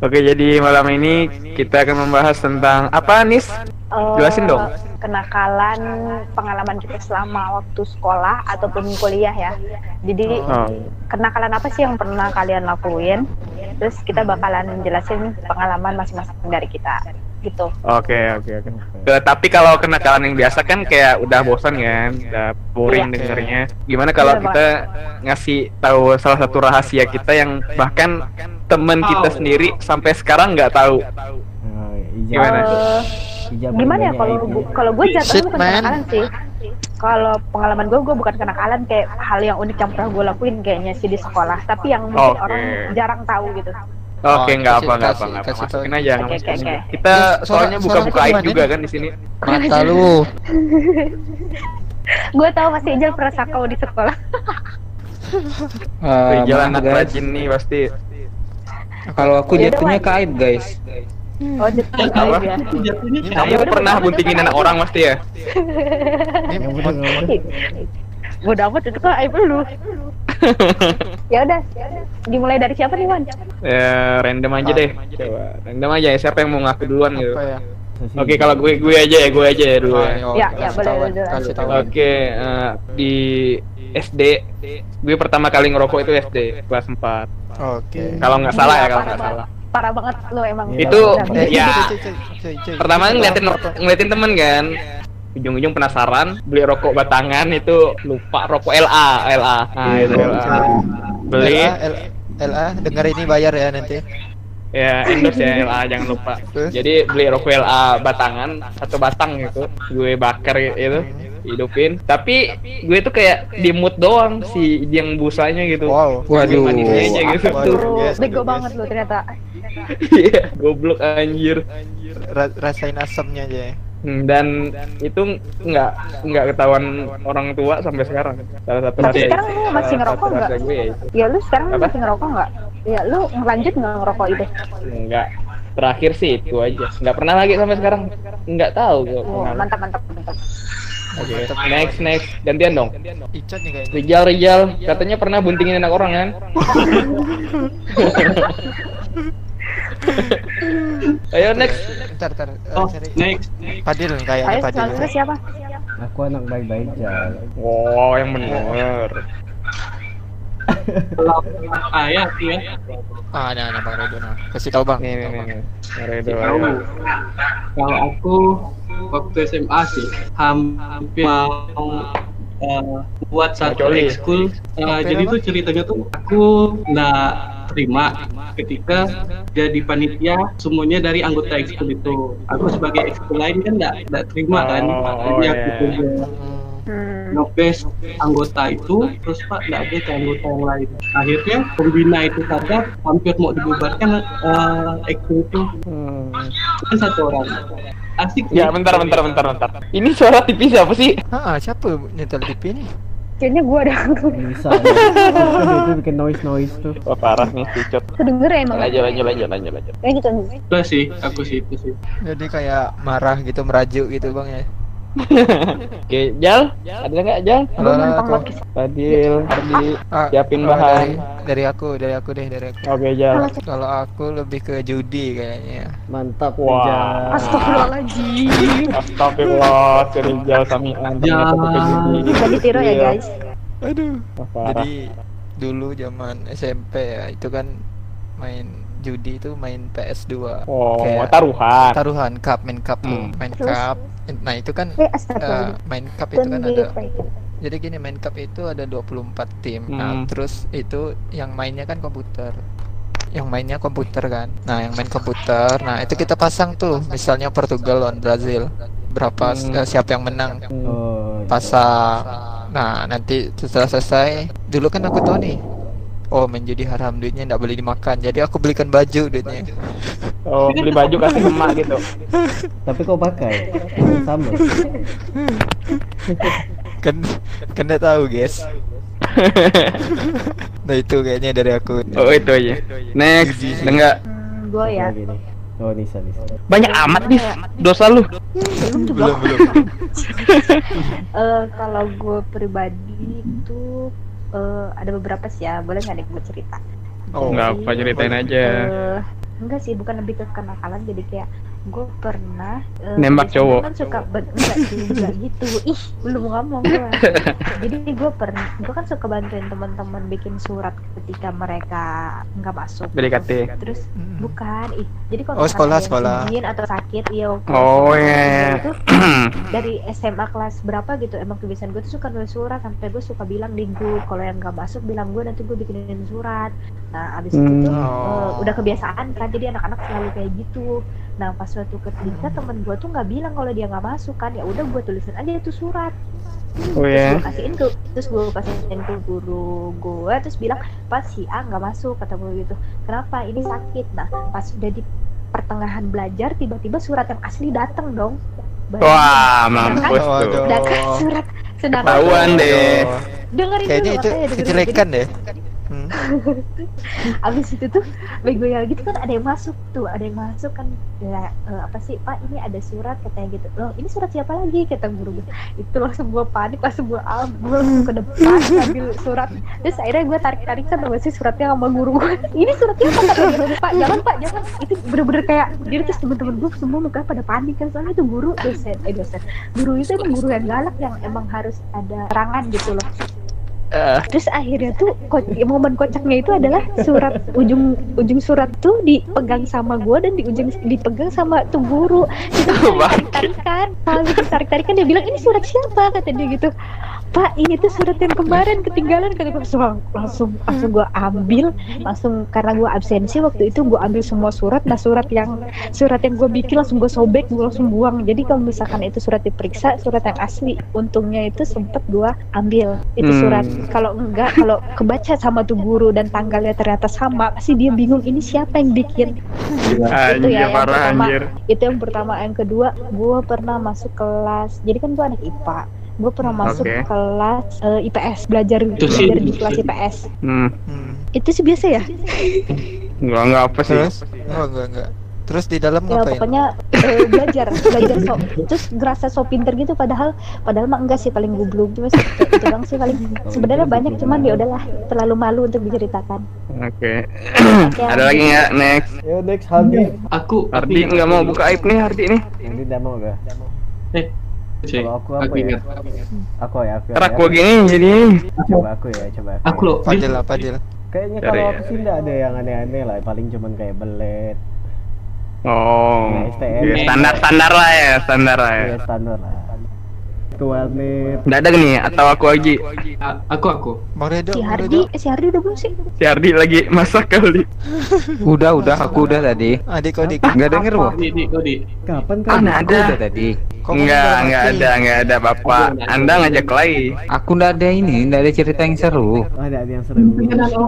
Oke, jadi malam ini kita akan membahas tentang apa, Nis? Eh, Jelasin dong. Kenakalan pengalaman kita selama waktu sekolah ataupun kuliah ya. Jadi Oh. kenakalan apa sih yang pernah kalian lakuin? Terus kita bakalan jelasin pengalaman masing-masing dari kita. Gitu. Oke, oke, oke. Eh, Tapi kalau kenakalan yang biasa kan kayak udah bosan kan, udah boring Iya. dengernya. Gimana kalau Iya, kita ngasih tahu salah satu rahasia kita yang bahkan temen kita sendiri sampai sekarang nggak tahu. Oh, Gimana? Eh, Ijab gimana ya kalau kalau gue jatuhnya Shit, bukan kenakalan sih. Kalau pengalaman gue, gue bukan kenakalan kayak hal yang unik yang pernah gue lakuin kayaknya sih di sekolah. Tapi yang mungkin Oke. orang jarang tahu gitu. Oke, Oh, nggak kasih- apa, nggak apa, nggak apa. Masukin aja. Oke, masukin oke, aja. oke. Kita soalnya buka-buka aib juga kan di sini. Mata lu. Gue tahu Mas Ijal pernah sakau di sekolah. Ah, Wih, jalan anak rajin nih pasti. Kalau aku Ya jatuhnya ke aib, guys. Oh, jatuh Apa? aib ya. Kamu pernah buntingin anak orang pasti ya? Bodoh amat itu kan aib lu. ya udah, dimulai dari siapa nih Wan? Ya, random aja deh. Coba random aja ya siapa yang mau ngaku duluan gitu. Apa ya? Oke, kalau gue gue aja ya, gue aja ya dulu. Oh, ya. ayo, Ya, ya, kasih boleh, kasih tahu. Oke, eh, di SD gue pertama kali ngerokok itu SD kelas 4. Oke. Kalau nggak salah ya, Gila, kalau nggak salah. Parah banget lu emang. Itu, ya. Pertama ngeliatin ngeliatin temen kan. Ujung-ujung penasaran, beli rokok batangan itu lupa rokok LA, LA. Nah, itu LA. Beli LA, L- LA, denger ini bayar ya nanti. ya endorse ya LA jangan lupa. Jadi beli rokok LA batangan satu batang gitu. Gue bakar itu hidupin tapi gue tuh kayak di mood doang si yang busanya gitu Wow. Waduh. Manisnya aja gitu bego banget lu ternyata. Iya, goblok anjir Ra- rasain asamnya aja ya. Hmm, dan itu nggak nggak ketahuan orang tua sampai sekarang salah satu Tapi sekarang lu masih ngerokok nggak? ya itu. Ya lu sekarang Apa? masih ngerokok nggak? Ya lu lanjut nggak ngerokok itu? nggak terakhir sih itu aja nggak pernah lagi sampai sekarang nggak tahu gue Oh, mantap mantap mantap. Oke, next next gantian dong. Rijal Rijal katanya pernah buntingin anak orang kan ayo next Ntar, ntar. eh, Oh, cari. next. Padil kayaknya Ayo Padil. selanjutnya siapa? Aku anak baik-baik aja. wow yang bener Kalau ayah sih ya. Ah, nah, nah, Bang Redo nah. Kasih tahu, Bang. nih nih nih. Redo, Tahu. ayo. Kalau aku waktu SMA sih hampir mau eh, buat satu Coli. ekskul. Eh, Hampir jadi apa? tuh ceritanya tuh aku nggak terima ketika jadi panitia semuanya dari anggota ekskul itu. Aku sebagai ekskul lain kan nggak nggak terima kan. Oh, Jadi aku coba Hmm. ngebes anggota itu terus pak nggak ada ke anggota yang lain akhirnya pembina itu saja hampir mau dibubarkan uh, ekskul itu Hmm. kan satu orang asik ya sih. bentar bentar bentar bentar ini suara TV siapa sih Ah, siapa nyetel TV nih? Kayaknya gua ada. Bisa. itu bikin noise noise tuh. wah parah nih cicot Aku denger ya emang. lanjut lanjut lanjut lanjut lanjut Lanjut lanjut. itu sih aku sih itu sih Jadi kayak marah gitu, merajuk gitu, Bang ya. Oke Jal ada nggak Jal Halo, podcast. Fadil Ardi Ah, siapin oh, bahan Dari, dari aku, dari aku deh, dari aku. oke Jal Kalau aku lebih ke judi kayaknya. Mantap Wah. Ijal. Astagfirullahaladzim. Astagfirullah Rijal Samian ternyata pakai gini. Bisa ditiru ya Iya. guys. Aduh. Parah. Jadi dulu zaman SMP ya, itu kan main judi itu main PS2. oh Kayak taruhan taruhan cup, main cup Hmm. main Terus? cup. Nah, itu kan Eh astagfirullah. main cup itu kan ada Jadi gini main cup itu ada 24 tim. Hmm. Nah, terus itu yang mainnya kan komputer. Yang mainnya komputer kan. Nah, yang main komputer. Nah, itu kita pasang tuh. Misalnya Portugal lawan Brazil. Berapa Hmm. eh, siapa yang menang? Oh. Pasang. Nah, nanti setelah selesai, dulu kan aku tahu nih. Oh, main judi haram duitnya nggak boleh dimakan. Jadi aku belikan baju duitnya. oh beli baju kasih emak gitu Tapi kau pakai. Sama. kan kan nggak tahu, guys. Nah, itu kayaknya dari aku. oh itu aja next ada nggak Hmm, gua ya. Oh Nisa Nisa. banyak amat nih dosa lu Belum, belum. Eh kalau gue pribadi itu eh, ada beberapa sih ya. Boleh nggak nih gue cerita? Oh, nggak apa ceritain aja Eh, enggak sih bukan lebih ke kenakalan jadi kayak gue pernah eh, Nembak cowok. kan suka ben- enggak sih enggak gitu ih belum ngomong gue jadi gue pernah gue kan suka bantuin teman-teman bikin surat ketika mereka nggak masuk BDKT. terus Mm. bukan ih jadi kalau Oh, sekolah, ada yang sekolah. atau sakit iya Oh, iya. itu dari SMA kelas berapa gitu emang kebiasaan gue tuh suka nulis surat sampai gue suka bilang di grup kalau yang nggak masuk bilang gue nanti gue bikinin surat nah abis itu Hmm. tuh Oh. eh, udah kebiasaan kan jadi anak-anak selalu kayak gitu nah pas suatu ketika temen gue tuh nggak bilang kalau dia nggak masuk kan ya udah gue tulisin aja itu surat Oh terus ya. gue kasihin ke terus gue kasihin ke guru gue terus bilang pas si A nggak masuk kata gue gitu kenapa ini sakit nah pas udah di pertengahan belajar tiba-tiba surat yang asli datang dong Bayangin. Wah, mampus tuh. Waduh. sedangkan surat sedangkan Ketahuan deh. dengerin Kayaknya dulu itu kejelekan deh. Hmm. abis itu tuh bego ya gitu kan ada yang masuk tuh ada yang masuk kan ya eh, apa sih pak ini ada surat katanya gitu. Loh ini surat siapa lagi? kata guru gue itu langsung gue panik langsung gue ambil langsung ke depan ambil surat. Terus akhirnya gue tarik tarik kan sama si suratnya sama guru gue ini suratnya apa? kata pak jangan pak jangan. Itu bener-bener kayak dia terus temen-temen gue semua muka pada panik kan. Soalnya itu guru dosen eh dosen. Guru itu emang guru yang galak yang emang harus ada serangan gitu loh Eh, Terus akhirnya tuh ko- momen kocaknya itu adalah surat ujung ujung surat tuh dipegang sama gua dan di ujung dipegang sama tuh guru. Itu tarik tarikan, tarik tarikan dia bilang ini surat siapa kata dia gitu. Pak ini tuh surat yang kemarin ketinggalan kata gue langsung langsung langsung gue ambil. Langsung karena gue absensi waktu itu gue ambil semua surat. Nah surat yang surat yang gue bikin langsung gue sobek gue langsung buang. Jadi kalau misalkan itu surat diperiksa surat yang asli untungnya itu sempet gue ambil. Itu Hmm. surat. Kalau enggak kalau kebaca sama tuh guru dan tanggalnya ternyata sama pasti dia bingung ini siapa yang bikin? Anjir, ya, yang parah pertama. anjir. itu yang pertama. Yang kedua gue pernah masuk kelas. Jadi kan gue anak IPA gue pernah masuk Oke. kelas eh, IPS belajar Itu sih- belajar di kelas IPS Hmm. Hmm. itu sih biasa ya Enggak enggak apa sih. Terus? Oh, enggak enggak. Terus di dalam ya ngapain? pokoknya eh, belajar belajar so terus ngerasa so pinter gitu padahal padahal mah enggak sih paling gublok cuma sih, itu doang sih paling sebenarnya banyak cuman ya udahlah terlalu malu untuk diceritakan Oke. Oke, Ada lagi nggak next? Yo next Hardi. Aku Hardi nggak mau buka aib nih Hardi nih. Ini tidak mau gak? Cek, Kalau aku apa aku ya? ingat. Aku ya aku. Ya. aku gini jadi. Coba aku ya coba. Aku, Aku ya. loh. Padil lah, Padil. Kayaknya kalau ya. aku sih nggak ada yang aneh-aneh lah. Paling cuman kayak belet. Oh. Nah, STM. Ya, standar standar lah ya, standar lah ya. Ya standar lah. Nggak ada nih atau aku lagi. A- Aku aku. Bang Redo, si Hardi si Hardi udah belum sih Si Hardi lagi masak kali. Udah, udah, aku udah tadi. Adik kau dik. Nggak denger, Wo? Di di oh, di. Kapan Ah, kan? nggak Aku ada. udah tadi. Enggak, enggak ada, enggak ada Bapak. Anda ngajak lagi. Aku nggak ada ini, nggak ada cerita yang seru. Ada ada yang seru.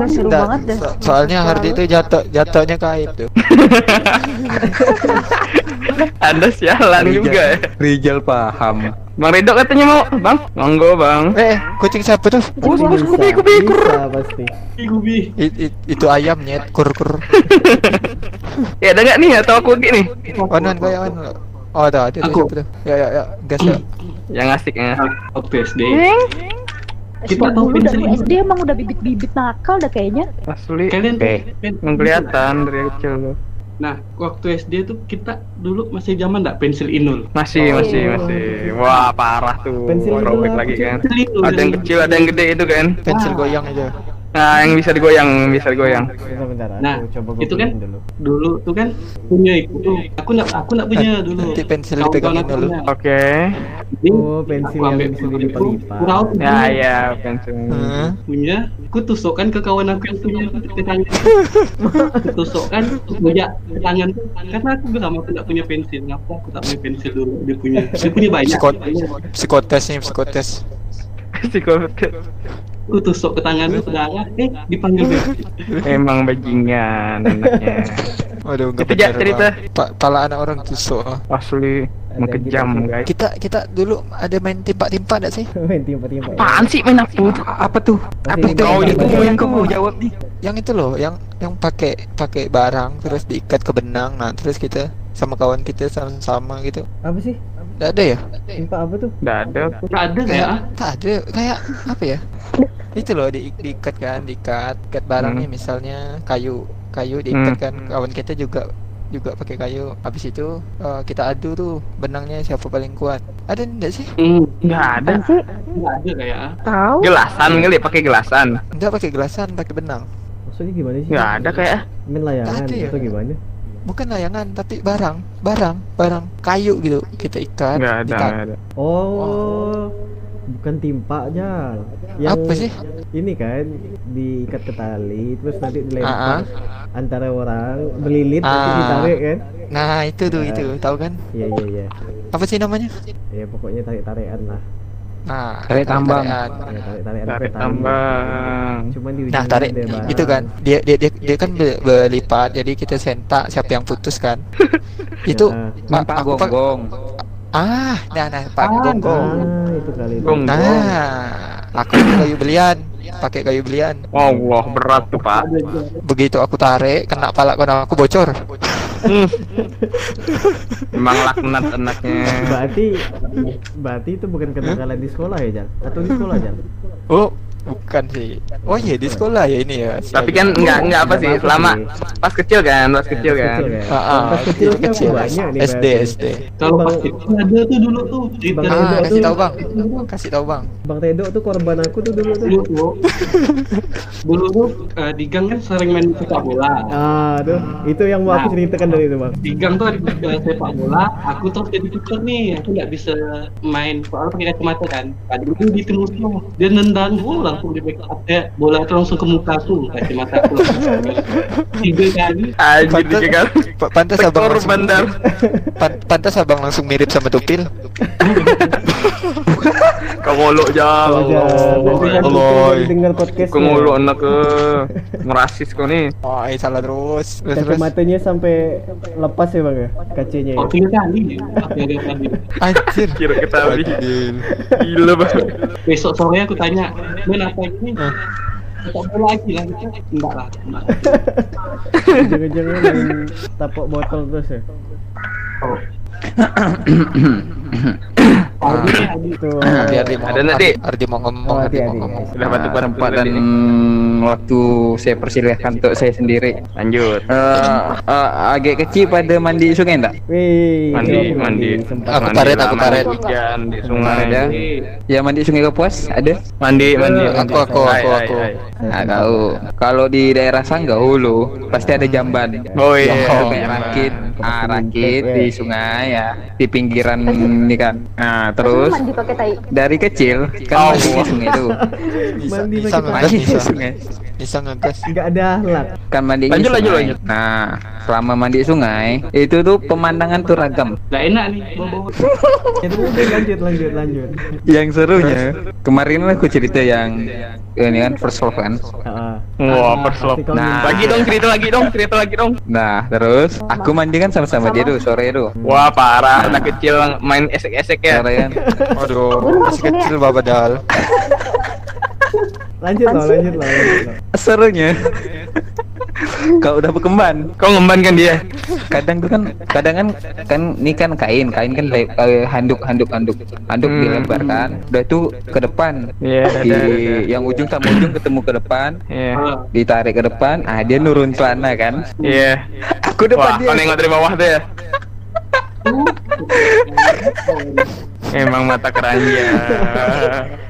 seru banget so- soalnya Hardi itu jatuh jatuhnya ke aib tuh. Anda sialan juga ya. Rijal paham. Bang Ridho katanya mau, Bang. Monggo, Bang. Eh, kucing siapa tuh? Bus bus kubi kubi Bisa pasti. Gubi. It, it, itu ayam nyet kur kur. Ya ada nggak nih atau aku lagi nih? Onan kayak on. Oh, ada ada Aku. Ya ya ya, gas ya. Yang asik ya. Waktu SD. kita tahu pensil SD emang udah bibit-bibit nakal dah kayaknya Asli. Kalian Eh. pen- Emang kelihatan dari kecil tuh. Nah, waktu SD tuh kita dulu masih zaman enggak pensil inul. Masih, Oh. masih, masih. Wah, parah tuh. Pensil Robek lagi kan. Pensil inul. Ada yang kecil, ada yang gede itu kan. Pensil goyang aja. Nah, yang bisa digoyang, yang bisa digoyang. Bentar bentar. Aku Nah, coba itu kan dulu. Dulu tuh kan punya itu tuh. Aku enggak aku enggak punya dulu. Nanti pensil dipegangin aku dulu. Oke. Jadi, Oh, pensil aku yang ambil bisa pensil dilipat-lipat. Ya, ya, pensil. Punya aku tusukkan ke kawan aku yang punya ke tangan tusukkan bujak ke tangan karena aku bilang aku tak punya pensil ngapa aku tak punya pensil dulu dia punya dia punya banyak Psikot psikotes nih, psikotes. Psikopat. Aku tusuk ke tangan lu eh dipanggil Emang bajingan anaknya. Waduh, enggak Itu cerita. Pak, pala anak orang tusuk. ah. Asli kejam, gitu. guys. Kita kita dulu ada main timpak-timpak enggak sih? Main timpa-timpa. ya. Apaan sih main apa? Apa tuh? Apa itu? ingat Oh, kamu yang kamu jawab nih. Yang itu loh, yang yang pakai pakai barang terus diikat ke benang. Nah, terus kita sama kawan kita sama-sama gitu. Apa sih? Enggak ada ya? Timpa apa tuh? Nggak ada nggak ada Kayak tak ada kayak apa ya? itu loh di, diikat kan diikat ikat barangnya Hmm. misalnya kayu kayu diikat Hmm. kan kawan kita juga juga pakai kayu habis itu eh, kita adu tuh benangnya siapa paling kuat ada enggak sih Hmm, Nggak ada. Apa sih? nggak ada kayak ah. Tahu? Gelasan kali pakai gelasan. enggak pakai gelasan pakai benang Maksudnya gimana sih? Nggak ada kayak. Main layangan ada ya? atau gimana? Bukan layangan tapi barang barang barang kayu gitu kita ikat Nggak ada. dikat. nggak ada. Oh, bukan timpa aja. Yang Apa sih? Ini kan diikat ke tali, terus nanti Ah, dilempar antara orang berlilit nanti Ah. ditarik kan? nah itu tuh itu tahu kan Iya iya iya. apa sih namanya Ya pokoknya tarik tarikan lah. Nah Tarik tambang. tarik tambang. Cuman di Nah tarik itu kan dia dia dia, dia kan be- berlipat jadi kita sentak siapa yang putus kan itu Ya. Pak, gonggong. ah nah nah pak Ah, gonggong Ah, itu kali itu. Gong. nah aku pakai kayu belian pakai kayu belian Allah berat tuh pak. Begitu aku tarik kena pala kanan aku bocor Emang laknat anaknya. Berarti berarti itu bukan kenakalan di sekolah ya, Jal? Atau di sekolah, Jal? oh bukan sih oh iya di sekolah ya ini ya Tapi kan nggak nggak apa sih. Selama pas kecil kan, pas kecil kan. Ah, ah, Pas kecil kan kecil. banyak nih SD. SD Kalau pas Bang- kecil ada tuh dulu tuh cerita Bang ah kasih tahu bang kasih tahu bang Bang Tedo tuh korban aku tuh dulu tuh. dulu tuh dulu tuh eh, di gang kan sering main sepak bola Ah, tuh. Itu yang mau aku Nah. ceritakan dari itu, Bang. di gang tuh ada sepak bola aku tuh jadi kiper nih aku nggak bisa main soalnya pakai kacamata kan tadi itu di tengah dia nendang bola langsung di backup eh, bola itu langsung ke muka tuh kacamata aku tiga kali Anjir kan. Pa- pantas abang langsung bandar. pantas abang langsung mirip sama Tupil Kau ngolok jal. Kalau Jal, nanti kan Allah. Tupil dengar podcast. Kau ngolok anak ke ngerasis kau nih. oh eh, salah terus terus, terus. Kacamatanya sampai lepas ya, Bang ya? Kacanya. oh Ya? kali tiga kali anjir Kira kita habis. Anjir. Gila bang. besok sore aku tanya main apa ini bola lagi lah enggak lah. Jangan-jangan tapok botol terus ya? oh. Biar dia mau Ada nanti. Ardi mau ngomong Oh, Ardi mau ngomong Udah batu kesempatan waktu saya persilahkan untuk saya sendiri. Lanjut. Eh, eh, agak kecil pada mandi sungai enggak? Wih, Mandi, mandi. Aku tarik, aku tarik. Hujan di sungai. Ada. Ya mandi sungai Kapuas ada? Mandi, mandi. Aku, aku, aku, aku. Nah, kau kalau di daerah Sanggau Hulu pasti ada jamban. Oh iya. Oh, kayak rakit, ah, rakit di sungai ya, di pinggiran ini kan. Nah, terus mandi pakai tai. dari kecil kan Oh. mandi di sungai itu. bisa Mandi bisa Mandi di sungai. bisa ngegas Nggak ada ahlak. Kan mandi di Lanjut, lanjut, sungai. lanjut. Nah, selama mandi di sungai itu tuh pemandangan tuh ragam. Nggak enak nih lanjut, lanjut, lanjut. Yang serunya kemarin aku cerita yang ini kan first love kan. Ah, Wah, perslop. pasti kau Nah. Lagi dong, cerita lagi dong, cerita lagi dong. Nah, terus aku mandi kan sama-sama dia tuh sore itu. Wah, parah. Anak kecil main esek-esek ya. Sore kan. aduh Gue masih kecil babadal Lanjut loh, lanjut loh, lanjut loh. Serunya Kau udah berkembang Kau ngemban kan dia? kadang tuh kan kadang kan kan ini kan kain kain kan le- eh, handuk handuk handuk handuk Hmm. dilebarkan udah tuh ke depan Iya, di ada, ada. yang ujung sama ujung ketemu ke depan Iya. Ah, ditarik ke depan ah dia nurun celana kan Iya. aku depan Wah, dia kau nengok dari bawah tuh ya? Emang mata keranjang.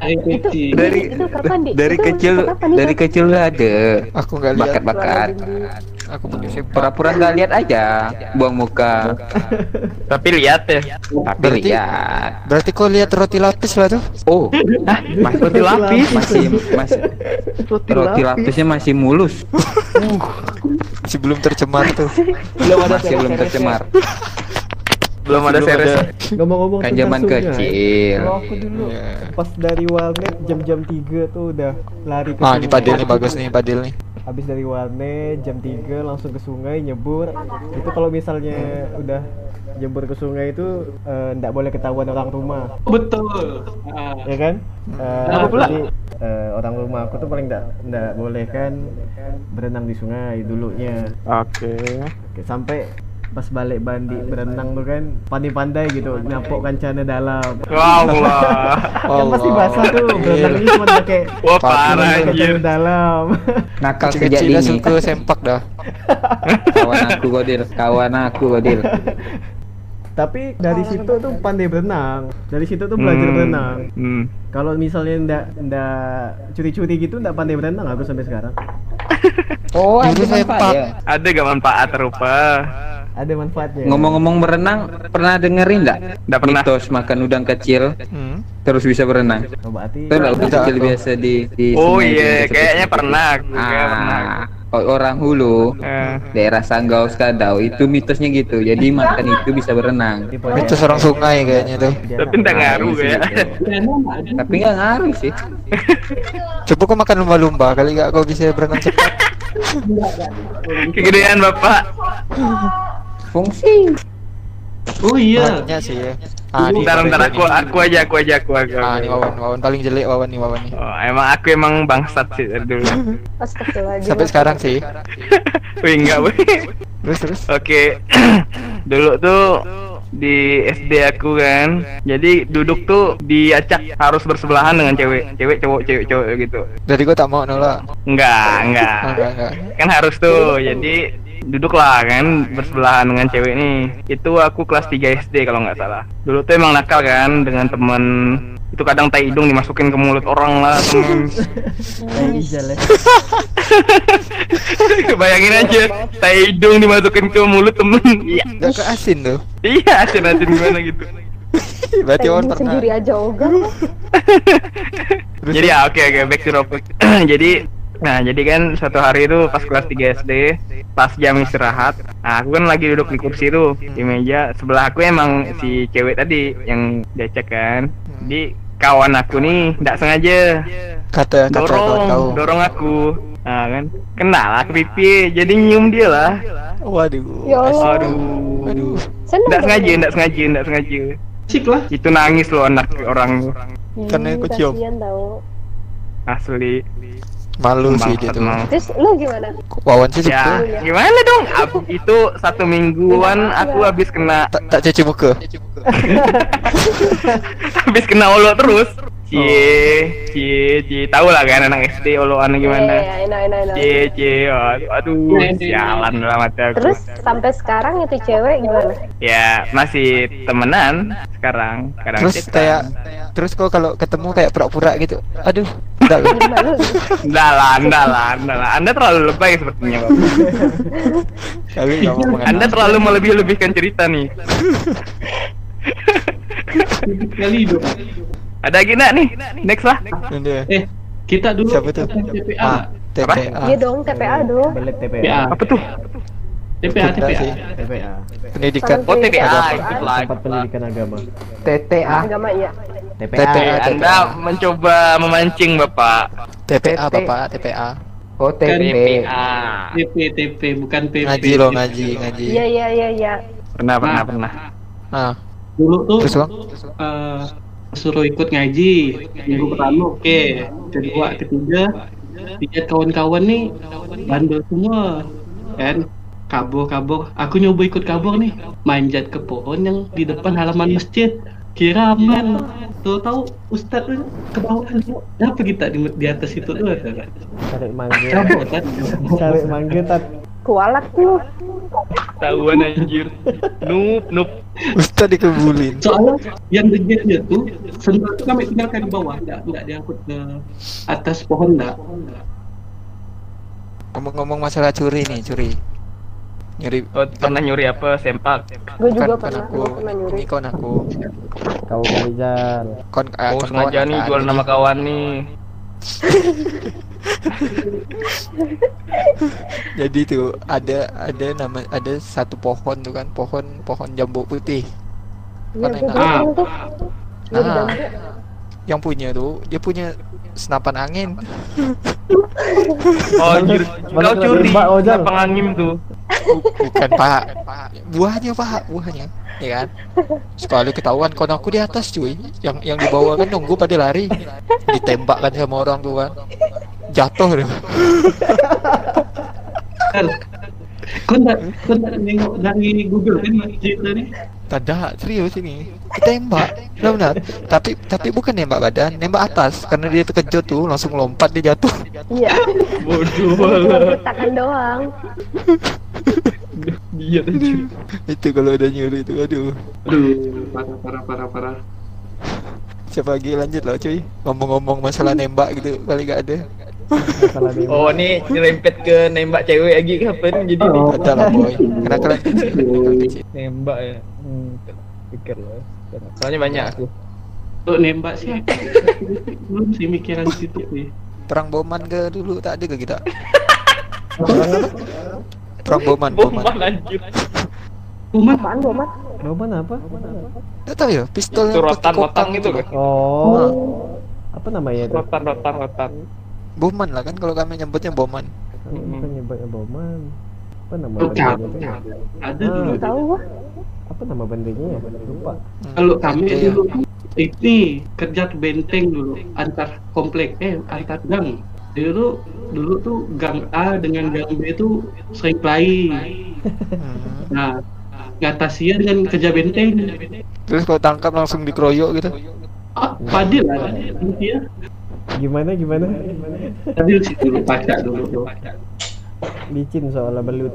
Itu, kecil. dari itu, kapan, dari Itu- kecil kapan, dari kecil udah ada. Aku nggak lihat. Bakat-bakat. Aku pakai sepak pura-pura nggak lihat aja. Buang muka. Tapi lihat ya. tapi Berarti- lihat. berarti kau lihat roti lapis lah tuh? Oh. Mas roti lapis. masih masih roti lapisnya masih mulus. Masih belum tercemar tuh. Masih belum tercemar Belum ada series. Ngomong-ngomong kan zaman kecil Kalau aku dulu Iya. pas dari warnet jam-jam 3 tuh udah lari ke ah ini sungai. padil nih bagus nih padil nih Habis dari warnet jam 3 langsung ke sungai nyebur. Itu kalau misalnya udah nyebur ke sungai itu eh, nggak boleh ketahuan orang rumah, Betul. Ah, ya kan? Kenapa pula? jadi, eh, orang rumah aku tuh paling nggak nggak boleh kan berenang di sungai dulunya. Oke. Oke, sampai pas balik bandi berenang tuh kan pandai-pandai gitu nyapok kancana dalam Allah. kan pasti basah tuh berenangnya cuma pakai Wah, parah anjir. dalam Nakal sejak dini. suka sempak dah. Kawan aku Godil, kawan aku Godil. tapi dari situ tuh pandai berenang dari situ tuh belajar Hmm. berenang Hmm. kalau misalnya ndak ndak curi-curi gitu ndak pandai berenang aku sampai sekarang Oh, ada manfaat ya. Ada gak manfaat rupa? Ada manfaatnya Ngomong-ngomong berenang, pernah dengerin nggak? Nggak pernah. Mitos makan udang kecil Hmm. terus bisa berenang. oh, berarti Itu nggak udang kecil biasa di di Oh iya, gitu, kayaknya pernah. Aku kayak pernah. Ah, orang hulu Eh. daerah Sanggau Skadau itu mitosnya gitu. Jadi makan itu bisa berenang. Itu orang sungai kayaknya tuh. Tapi nggak ngaruh ya. Tapi nggak ngaruh sih. Coba kau makan lumba-lumba kali gak kau bisa berenang cepat. Kegedean bapak. Fungsi. Oh iya. Banyak sih ya. Ah, Bentar, aku, aku aja, aku aja, aku aku. Ah, nih Wawan, Wawan paling jelek Wawan nih Wawan nih. Oh, emang aku emang bangsat sih dari dulu. Sampai sekarang sih. Wih enggak wih. Terus terus. Oke, dulu tuh di SD aku kan, jadi duduk tuh diacak harus bersebelahan dengan cewek, cewek cowok, cewek cowok gitu. Jadi gua tak mau nolak. Enggak, enggak. Enggak, enggak. Kan harus tuh, jadi duduklah kan bersebelahan dengan cewek nih. Itu aku kelas 3 SD kalau nggak salah. Dulu tuh emang nakal kan dengan temen itu kadang tai hidung dimasukin ke mulut orang lah temen ya Bayangin aja, tai hidung dimasukin ke mulut temen. Iya, Enggak ke asin tuh. iya, asin-asin gimana gitu. Berarti Kayak pernah. sendiri aja ogah. Jadi ya oke oke back to topic. jadi nah jadi kan suatu hari itu pas kelas 3 SD pas jam istirahat nah, aku kan lagi duduk di kursi tuh di meja sebelah aku emang si cewek tadi yang diajak kan jadi kawan aku nih tidak sengaja Kata kata dorong kau. dorong aku nah kan kenal aku pipi jadi nyium dia lah Waduh. Ya Allah. aduh Aduh. Dong. sengaja tidak sengaja tidak sengaja Cik lah. itu nangis loh anak orang Ih, Karena aku cium. tau. Asli Malu sih gitu. Terus lu gimana? Wawan sih Ya, gimana dong? Ab- itu satu mingguan aku habis kena Tak cuci muka. habis kena olo terus. Cie, cie, cie, tahu lah kan anak SD oloan gimana. Iya, enak, enak, enak. Cie, cie, aduh, aduh, sialan lah mata aku. Terus sampai sekarang itu cewek gimana? Ya, masih temenan sekarang. Kadang Terus kayak terus kok kalau ketemu kayak pura-pura gitu. Aduh. Gitu. Enggak lah, enggak lah, enggak lah. Anda terlalu lebay sepertinya, Bapak. Kali enggak mau mengenal. Anda terlalu melebih-lebihkan cerita nih. Kali dong. Ada lagi enggak nih? Next lah. Eh, kita dulu Siapa tuh? TPA. Ah, TPA. Iya dong, TPA dong. belet TPA. TPA Apa tuh? TPA, TPA. TPA Pendidikan. Oh, TPA tempat pendidikan agama TTA. Agama iya. TPA TPA. Anda mencoba memancing, Bapak. TPA Bapak, TPA. Oh, TP. TPA. TP, TP, bukan PP. Ngaji loh, ngaji, ngaji. Iya, iya, iya, iya. Pernah, pernah, Nah. pernah. Ah, Dulu tuh terus eh, suruh ikut ngaji minggu pertama oke kedua ketiga lihat kawan-kawan nih bandel semua kan kabur kabur aku nyoba ikut kabur nih manjat ke pohon yang di depan halaman masjid kira aman tahu tahu ustadz tuh ke bawah kenapa kita di, di atas itu tuh cari mangga kabur kan cari mangga tat Kualat tuh. Tahuan anjir. Nup, nup. Ustaz dikebulin. soalnya yang degilnya tuh sendal tuh kami tinggalkan di bawah nggak nggak diangkut ke atas pohon nggak Ngomong-ngomong masalah curi nih, curi. Nyuri Oh, pernah nyuri apa? Sempak. Gue juga kan, kan pernah, aku. pernah nyuri. Ini kon aku. kau Rizal Kon ah, Oh, kon sengaja kawan nih aku, jual nama kawan nih. Jadi tuh ada ada nama ada satu pohon tuh kan, pohon pohon jambu putih. Gue enak. Ah. pernah Yang punya tuh dia punya senapan angin. Oh, anjir. Balik Kau curi. Ojal. Apa angin tuh? Bukan pak, buahnya pak, buahnya, ya kan? Sekali ketahuan kon aku di atas cuy, yang yang dibawa kan nunggu pada lari, ditembak kan sama orang tuh kan, jatuh deh. Kau nggak nengok dari Google kan cerita ni? Tidak, serius ini. Tembak, benar benar. Tapi tapi bukan nembak badan, nembak atas karena dia terkejut tuh langsung lompat dia jatuh. Iya. Bodoh Cuma tangan doang. Dia. Itu kalau udah nyuri itu aduh. Aduh, parah parah parah parah. Siapa lagi lanjut lah cuy Ngomong-ngomong masalah nembak gitu Kali gak ada. Oh ni nyerempet ke nembak cewek lagi ke apa ni jadi ni? Oh. Ada lah boy Karena kalian Nembak ya. Hmm. Pikir lah. Soalnya banyak aku. Untuk nembak sih belum sih mikiran situ sih. Perang boman ke dulu tak ada ke kita Perang boman boman Boman anjir. Umat Apaan Bomat? Boman apa? Tak tahu ya pistol Itu yang kokang gitu itu kan? Oh. Apa namanya itu? Rotan rotan rotan. Boman lah kan kalau kami nyebutnya boman Bukan nyebutnya Boman. Apa nama bandanya itu ya? ada Ah. dulu. Tahu. Apa nama bandanya ya? Lupa. Hmm, Kalau kami ada ya. dulu ini kerja ke benteng dulu antar komplek eh antar gang. Dulu dulu tuh gang A dengan gang B itu sering kelahi. Hmm. Nah, ngatasia dengan kerja benteng. Terus kalau tangkap langsung dikeroyok gitu Ah, Fadil lah nanti ya. Gimana gimana? Fadil sih dulu pacak dulu tuh. Licin soalnya belut.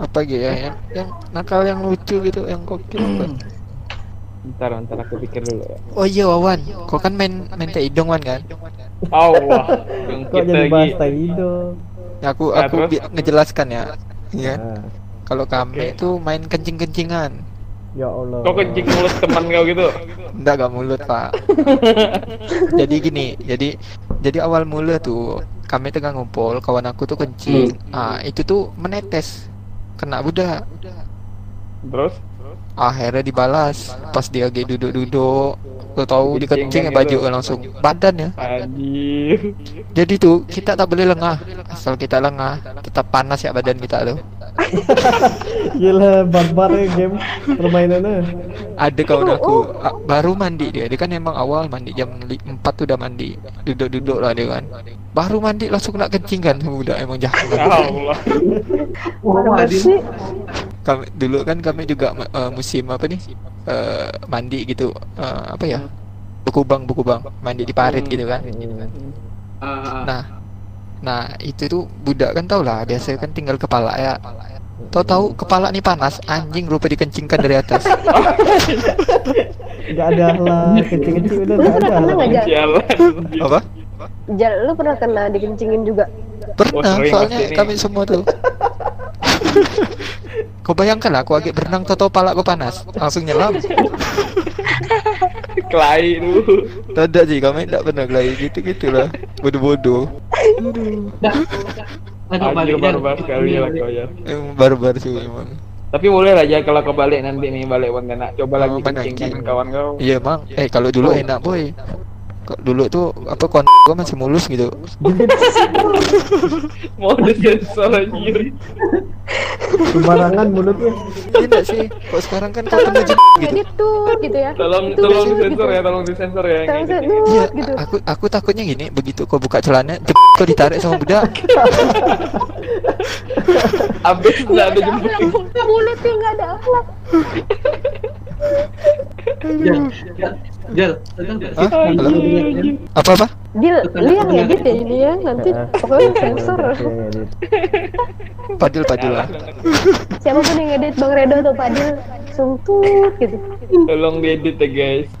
Apa gitu ya yang, yang nakal yang lucu gitu Yang kokil apa Bentar bentar aku pikir dulu ya. Oh iya Wawan Kau kan main main tai idong Wan kan Allah. Yang Kok jadi bahas lagi. tai ido? Ya, Aku Nah, aku terus? bi- ngejelaskan ya Iya Ah, Kalau kami itu main kencing-kencingan ya Allah. Kau kencing mulut teman kau gitu. Enggak gak mulut pak Jadi gini Jadi Jadi awal mula tuh Kami tengah ngumpul Kawan aku tuh kencing Ah itu tuh menetes. Kena budak. Terus? Akhirnya dibalas. Pas dia lagi duduk-duduk Kau tahu dia kencing Kencingan baju gitu. langsung Badan ya. Jadi tuh kita tak boleh lengah. Asal kita lengah Tetap panas ya badan kita tuh Gila barbar ya game permainannya. Ada kawan aku ah, Baru mandi dia. Dia kan emang awal mandi Jam 4 tuh udah mandi. Duduk-duduk lah dia kan. Baru mandi langsung nak kencing kan. Udah emang jahat. Ya Allah. Oh, sih? kami dulu kan kami juga uh, musim apa nih uh, mandi gitu. Uh, apa ya? Bekubang bekubang mandi di parit gitu kan. Ah, nah nah itu tuh budak kan tau lah biasa kan tinggal kepala ya Tahu tahu kepala nih panas anjing rupa dikencingkan dari atas Gak ada lah kecil-kecil udah Lu gak pernah ada. kena nggak Jal? Jalan. apa Jal, lu pernah kena dikencingin juga? pernah soalnya kami semua tuh Kau bayangkan lah, aku lagi berenang tau pala aku panas Langsung nyelam Kelahi dulu. Tidak sih, kami tidak pernah kelahi gitu-gitu lah Bodoh-bodoh Anjir balik, Jal. barbar sekali lah kau ya. Emang barbar sih emang Tapi boleh lah ya kalau kau balik nanti nih balik Pontianak. Coba Oh, lagi mana kencing lagi? dengan kawan kau. Iya bang, eh kalau dulu Oh. enak boy dulu tuh apa kon gua masih mulus gitu Mau disensor anjir. Sembarangan mulutnya. Tidak sih, kok sekarang kan kau jem gitu tuh gitu ya. Tolong tolong gitu. disensor ya, tolong disensor ya. yang Tolong ini. sensor Iya, gitu. aku aku takutnya gini, begitu kau buka celana, kau ditarik sama budak Abis Nggak ada jemput. mulutnya nggak ada akhlak. Jal, sadar nggak sih? Hah? Halo? Apa-apa? Dil, lu yang edit ya ini ya nanti pokoknya sensor. Padil padil lah Siapa pun yang edit Bang Redo atau Padil sungtut gitu. Tolong diedit ya guys.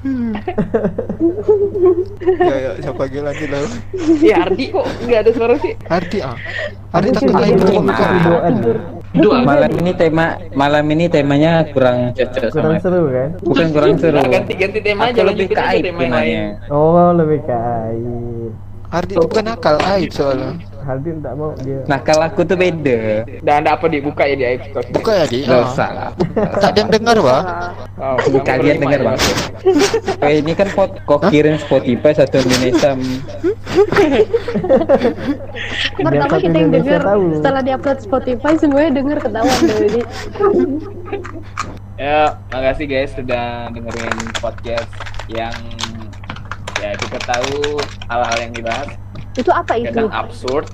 Ya ya, siapa lagi lanjut lah Ya Ardi kok nggak ada suara sih? Hardi ah Hardi Aku takut lain tiduran. Doa. Malam ini tema malam ini temanya kurang cocok Kurang sama seru kan? bukan kurang seru. Nah, ganti ganti tema aja lebih ke aib temanya. Oh lebih ke air. Hardi itu bukan akal, aib soalnya Hardin tak mau dia. Nah kalau aku tuh beda. Dan ada apa dibuka ya di aib store? Buka ya di Gak usah lah. Tak ada yang dengar wah Oh, Kalian dengar bang. Eh, ini kan pot kok kirim Spotify satu Indonesia. Pertama kita yang tahu. setelah diupload Spotify semuanya denger ketahuan dari ini. Ya, makasih guys sudah dengerin podcast yang ya kita tahu hal-hal yang dibahas Itu apa itu? kadang absurd,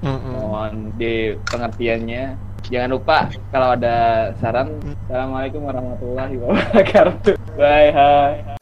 Mm-mm. mohon di pengertiannya. Jangan lupa kalau ada saran, Assalamualaikum warahmatullahi wabarakatuh. Bye, hai.